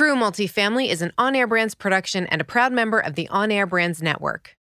True Multifamily is an On Air Brands production and a proud member of the On Air Brands Network.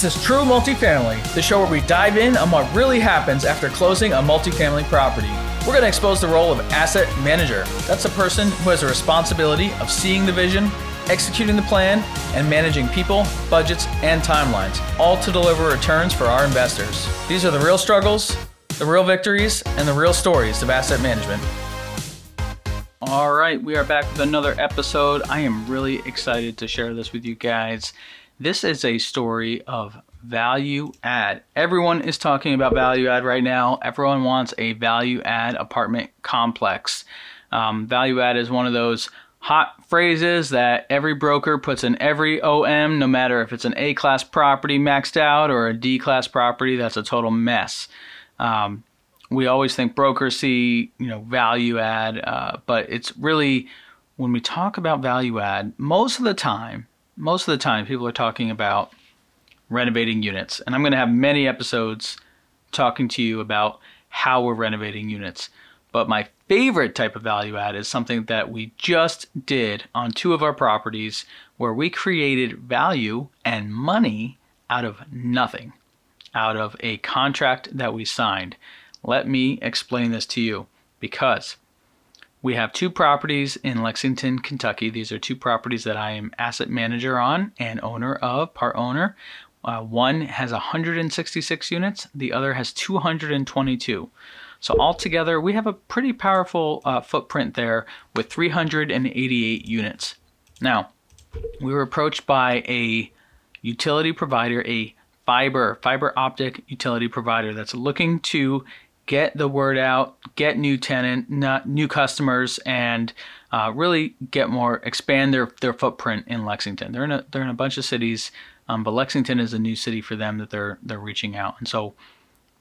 This is True Multifamily, the show where we dive in on what really happens after closing a multifamily property. We're going to expose the role of asset manager. That's a person who has a responsibility of seeing the vision, executing the plan, and managing people, budgets, and timelines, all to deliver returns for our investors. These are the real struggles, the real victories, and the real stories of asset management. All right, we are back with another episode. I am really excited to share this with you guys. This is a story of value add. Everyone is talking about value add right now. Everyone wants a value add apartment complex. Um, value add is one of those hot phrases that every broker puts in every OM, no matter if it's an A class property maxed out or a D class property that's a total mess. Um, we always think brokers see you know value add, uh, but it's really when we talk about value add, most of the time most of the time people are talking about renovating units. And I'm going to have many episodes talking to you about how we're renovating units. But my favorite type of value add is something that we just did on two of our properties where we created value and money out of nothing, out of a contract that we signed. Let me explain this to you because we have two properties in Lexington, Kentucky. These are two properties that I am asset manager on and owner of, part owner. Uh, one has 166 units, the other has 222. So altogether, we have a pretty powerful uh, footprint there with 388 units. Now, we were approached by a utility provider, a fiber, fiber optic utility provider that's looking to get the word out, get new tenant, not new customers, and uh, really get more expand their their footprint in Lexington. They're in a they're in a bunch of cities, um, but Lexington is a new city for them that they're they're reaching out, and so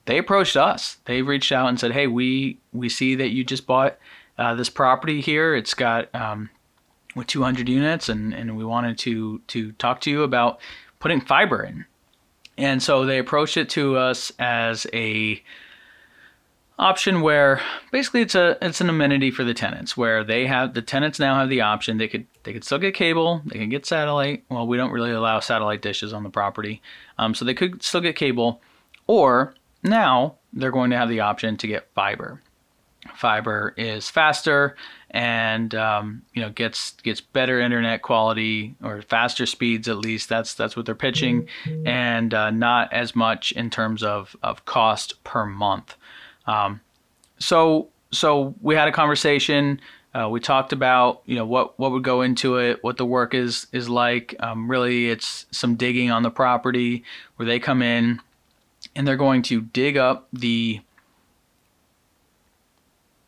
they approached us. They reached out and said, "Hey, we we see that you just bought uh, this property here. It's got um, with 200 units, and and we wanted to to talk to you about putting fiber in." And so they approached it to us as a option where basically it's a it's an amenity for the tenants where they have the tenants now have the option they could they could still get cable they can get satellite. Well we don't really allow satellite dishes on the property. Um, so they could still get cable or now they're going to have the option to get fiber. Fiber is faster and um, you know gets gets better internet quality or faster speeds at least. That's that's what they're pitching. And uh, not as much in terms of of cost per month um, so so we had a conversation. Uh, we talked about you know what what would go into it, what the work is is like. Um, really, it's some digging on the property where they come in and they're going to dig up the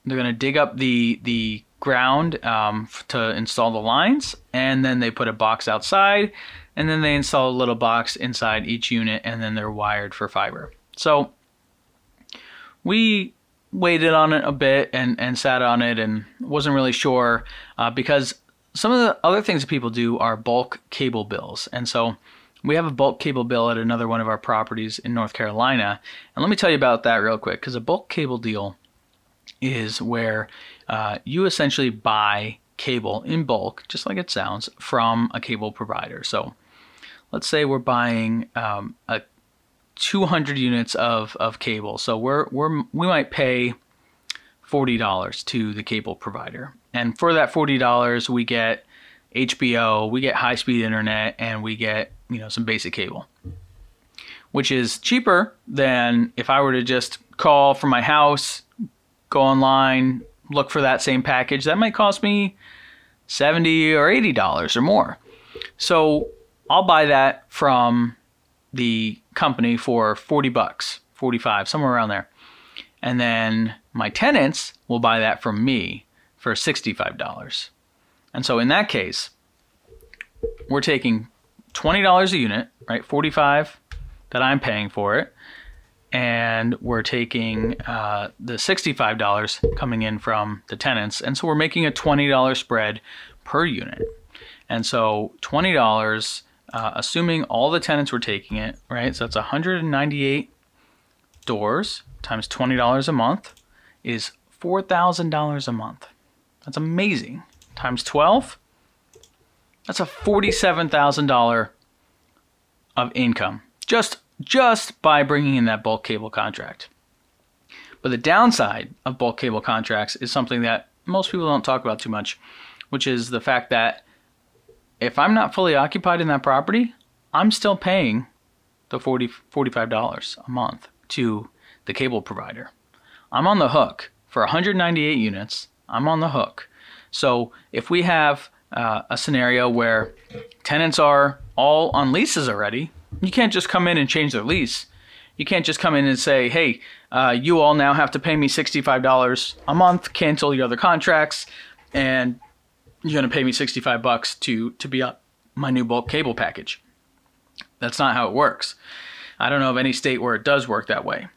they're going to dig up the the ground um, to install the lines, and then they put a box outside, and then they install a little box inside each unit, and then they're wired for fiber. So we waited on it a bit and, and sat on it and wasn't really sure uh, because some of the other things that people do are bulk cable bills. And so we have a bulk cable bill at another one of our properties in North Carolina. And let me tell you about that real quick because a bulk cable deal is where uh, you essentially buy cable in bulk, just like it sounds, from a cable provider. So let's say we're buying um, a 200 units of, of cable. So we're, we're, we might pay $40 to the cable provider. And for that $40, we get HBO, we get high speed internet, and we get, you know, some basic cable. Which is cheaper than if I were to just call from my house, go online, look for that same package. That might cost me 70 or 80 dollars or more. So I'll buy that from the company for 40 bucks, 45, somewhere around there. And then my tenants will buy that from me for $65. And so in that case, we're taking $20 a unit, right? 45 that I'm paying for it. And we're taking uh, the $65 coming in from the tenants. And so we're making a $20 spread per unit. And so $20, uh, assuming all the tenants were taking it, right? So that's 198 doors times $20 a month is $4,000 a month. That's amazing. Times 12, that's a $47,000 of income just just by bringing in that bulk cable contract. But the downside of bulk cable contracts is something that most people don't talk about too much, which is the fact that if I'm not fully occupied in that property, I'm still paying the 40 $45 a month to the cable provider. I'm on the hook for 198 units. I'm on the hook. So if we have uh, a scenario where tenants are all on leases already, you can't just come in and change their lease. You can't just come in and say, hey, uh, you all now have to pay me $65 a month, cancel your other contracts, and you're going to pay me 65 bucks to, to be up my new bulk cable package. That's not how it works. I don't know of any state where it does work that way.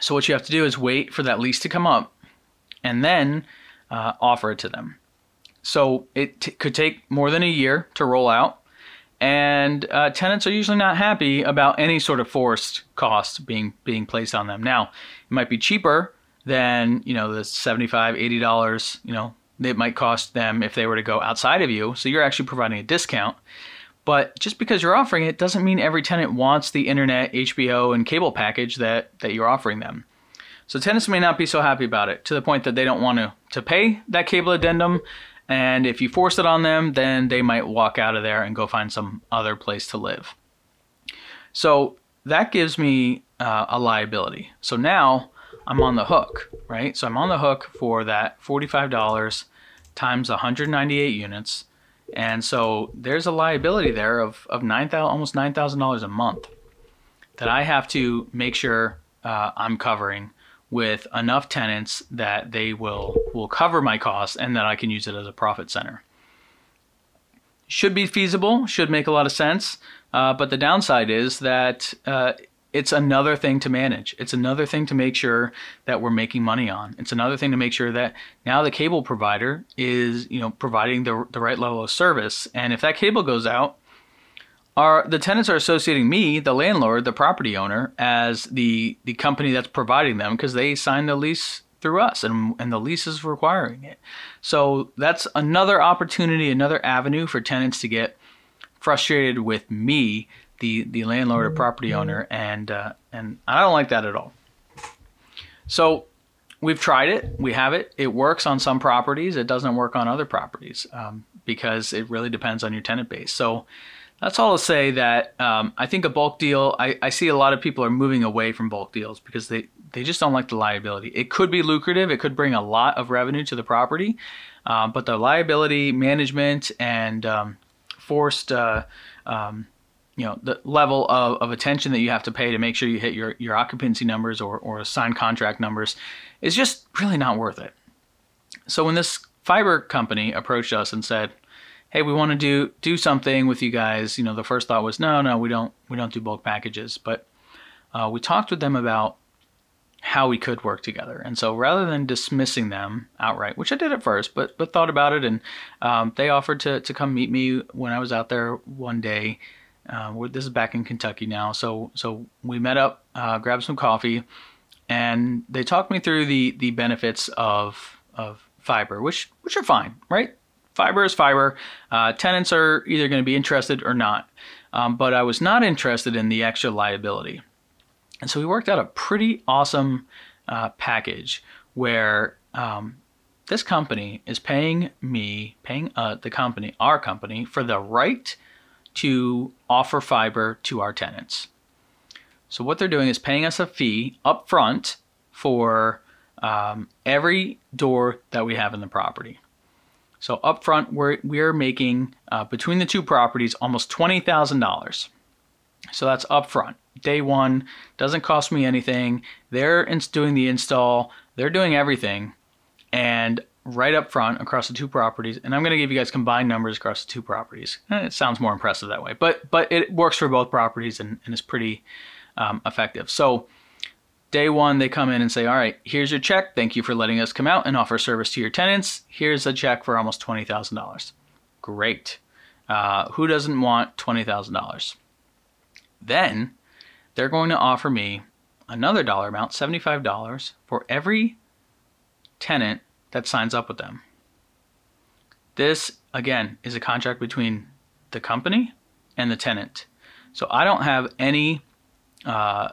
So what you have to do is wait for that lease to come up and then uh, offer it to them. So it t- could take more than a year to roll out, and uh, tenants are usually not happy about any sort of forced cost being being placed on them. Now, it might be cheaper than you know the 75 80 dollars you know it might cost them if they were to go outside of you so you're actually providing a discount but just because you're offering it doesn't mean every tenant wants the internet, HBO, and cable package that, that you're offering them. So tenants may not be so happy about it to the point that they don't want to, to pay that cable addendum. And if you force it on them, then they might walk out of there and go find some other place to live. So that gives me uh, a liability. So now I'm on the hook, right? So I'm on the hook for that $45 times 198 units and so there's a liability there of, of 9000 almost $9,000 a month that I have to make sure uh, I'm covering with enough tenants that they will, will cover my costs and that I can use it as a profit center. Should be feasible, should make a lot of sense, uh, but the downside is that uh, it's another thing to manage. It's another thing to make sure that we're making money on. It's another thing to make sure that now the cable provider is, you know, providing the, the right level of service. And if that cable goes out, are the tenants are associating me, the landlord, the property owner, as the the company that's providing them because they signed the lease through us and, and the lease is requiring it. So that's another opportunity, another avenue for tenants to get frustrated with me the the landlord or property owner, and uh, and I don't like that at all. So we've tried it, we have it. It works on some properties. It doesn't work on other properties um, because it really depends on your tenant base. So that's all to say that um, I think a bulk deal. I, I see a lot of people are moving away from bulk deals because they they just don't like the liability. It could be lucrative. It could bring a lot of revenue to the property, um, but the liability management and um, forced uh, um, you know the level of, of attention that you have to pay to make sure you hit your, your occupancy numbers or, or signed contract numbers is just really not worth it. So when this fiber company approached us and said, "Hey, we want to do do something with you guys," you know, the first thought was, "No, no, we don't we don't do bulk packages." But uh, we talked with them about how we could work together. And so rather than dismissing them outright, which I did at first, but but thought about it, and um, they offered to to come meet me when I was out there one day uh, this is back in Kentucky now, so so we met up, uh, grabbed some coffee, and they talked me through the the benefits of of fiber, which which are fine, right? Fiber is fiber. Uh, tenants are either going to be interested or not, um, but I was not interested in the extra liability. And so we worked out a pretty awesome uh, package where um, this company is paying me, paying uh, the company, our company, for the right to offer fiber to our tenants. So what they're doing is paying us a fee up front for um, every door that we have in the property. So up front, we're, we're making uh, between the two properties almost $20,000. So that's up front. Day one doesn't cost me anything. They're doing the install, they're doing everything. And right up front across the two properties, and I'm going to give you guys combined numbers across the two properties. Eh, it sounds more impressive that way, but but it works for both properties and, and is pretty um, effective. So day one, they come in and say, all right, here's your check. Thank you for letting us come out and offer service to your tenants. Here's a check for almost $20,000. Great. Uh, who doesn't want $20,000? Then they're going to offer me another dollar amount, $75, for every tenant that signs up with them. This, again, is a contract between the company and the tenant. So I don't have any uh,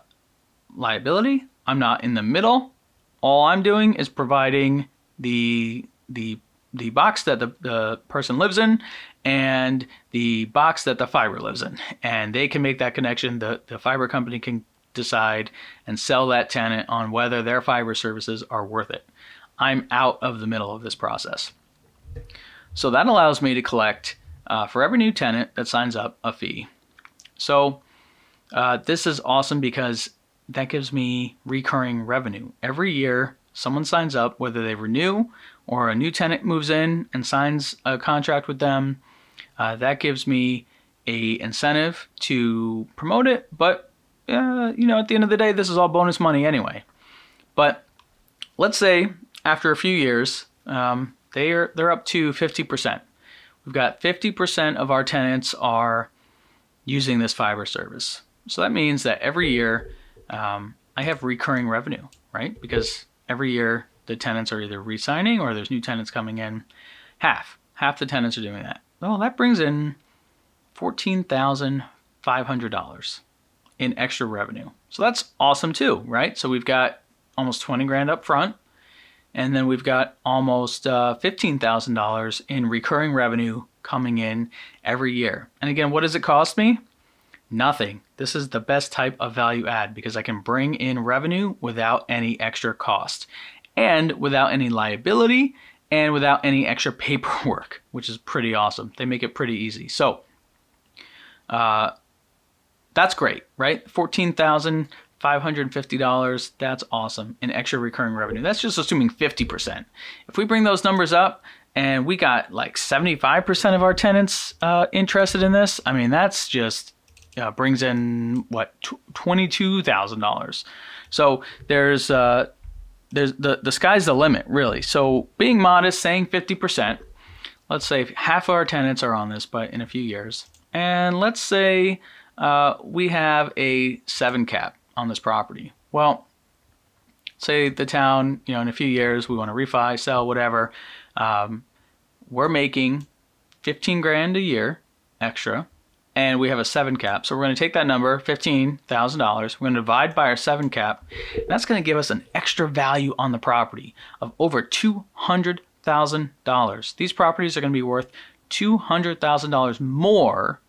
liability. I'm not in the middle. All I'm doing is providing the the the box that the, the person lives in and the box that the fiber lives in. And they can make that connection. The, the fiber company can decide and sell that tenant on whether their fiber services are worth it. I'm out of the middle of this process. So that allows me to collect uh, for every new tenant that signs up a fee. So uh, this is awesome because that gives me recurring revenue. Every year, someone signs up, whether they renew or a new tenant moves in and signs a contract with them. Uh, that gives me a incentive to promote it, but uh, you know, at the end of the day, this is all bonus money anyway. But let's say after a few years, um, they are they're up to 50%. We've got 50% of our tenants are using this fiber service. So that means that every year um, I have recurring revenue, right? Because every year the tenants are either re-signing or there's new tenants coming in. Half, half the tenants are doing that. Well, that brings in fourteen thousand five hundred dollars in extra revenue. So that's awesome too, right? So we've got almost twenty grand up front, and then we've got almost uh, fifteen thousand dollars in recurring revenue coming in every year. And again, what does it cost me? Nothing. This is the best type of value add because I can bring in revenue without any extra cost and without any liability and without any extra paperwork, which is pretty awesome. They make it pretty easy. So uh, that's great, right? $14,550. That's awesome in extra recurring revenue. That's just assuming 50%. If we bring those numbers up and we got like 75% of our tenants uh, interested in this, I mean, that's just uh, brings in what twenty two thousand dollars. So there's uh, there's the the sky's the limit really. So being modest, saying fifty percent. Let's say half of our tenants are on this, but in a few years, and let's say uh, we have a seven cap on this property. Well, say the town, you know, in a few years we want to refi, sell, whatever. Um, we're making fifteen grand a year extra and we have a seven cap. So we're going to take that number, $15,000. We're going to divide by our seven cap. And that's going to give us an extra value on the property of over $200,000. These properties are going to be worth $200,000 more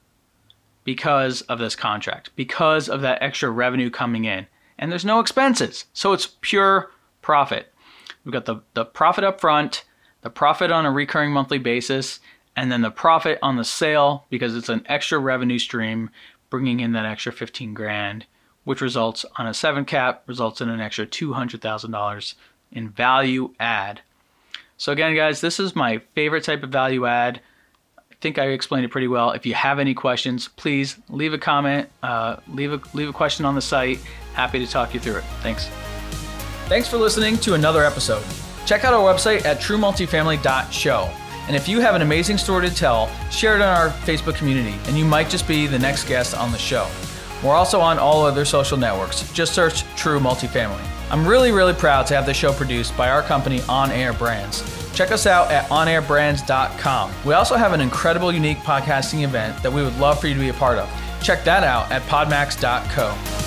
because of this contract, because of that extra revenue coming in. And there's no expenses. So it's pure profit. We've got the, the profit up front, the profit on a recurring monthly basis, and then the profit on the sale because it's an extra revenue stream bringing in that extra 15 grand which results on a 7 cap results in an extra $200,000 in value add. So again guys, this is my favorite type of value add. Think I explained it pretty well. If you have any questions, please leave a comment, uh, leave, a, leave a question on the site. Happy to talk you through it. Thanks. Thanks for listening to another episode. Check out our website at truemultifamily.show. And if you have an amazing story to tell, share it on our Facebook community, and you might just be the next guest on the show. We're also on all other social networks. Just search True Multifamily. I'm really, really proud to have this show produced by our company On Air Brands. Check us out at onairbrands.com. We also have an incredible, unique podcasting event that we would love for you to be a part of. Check that out at podmax.co.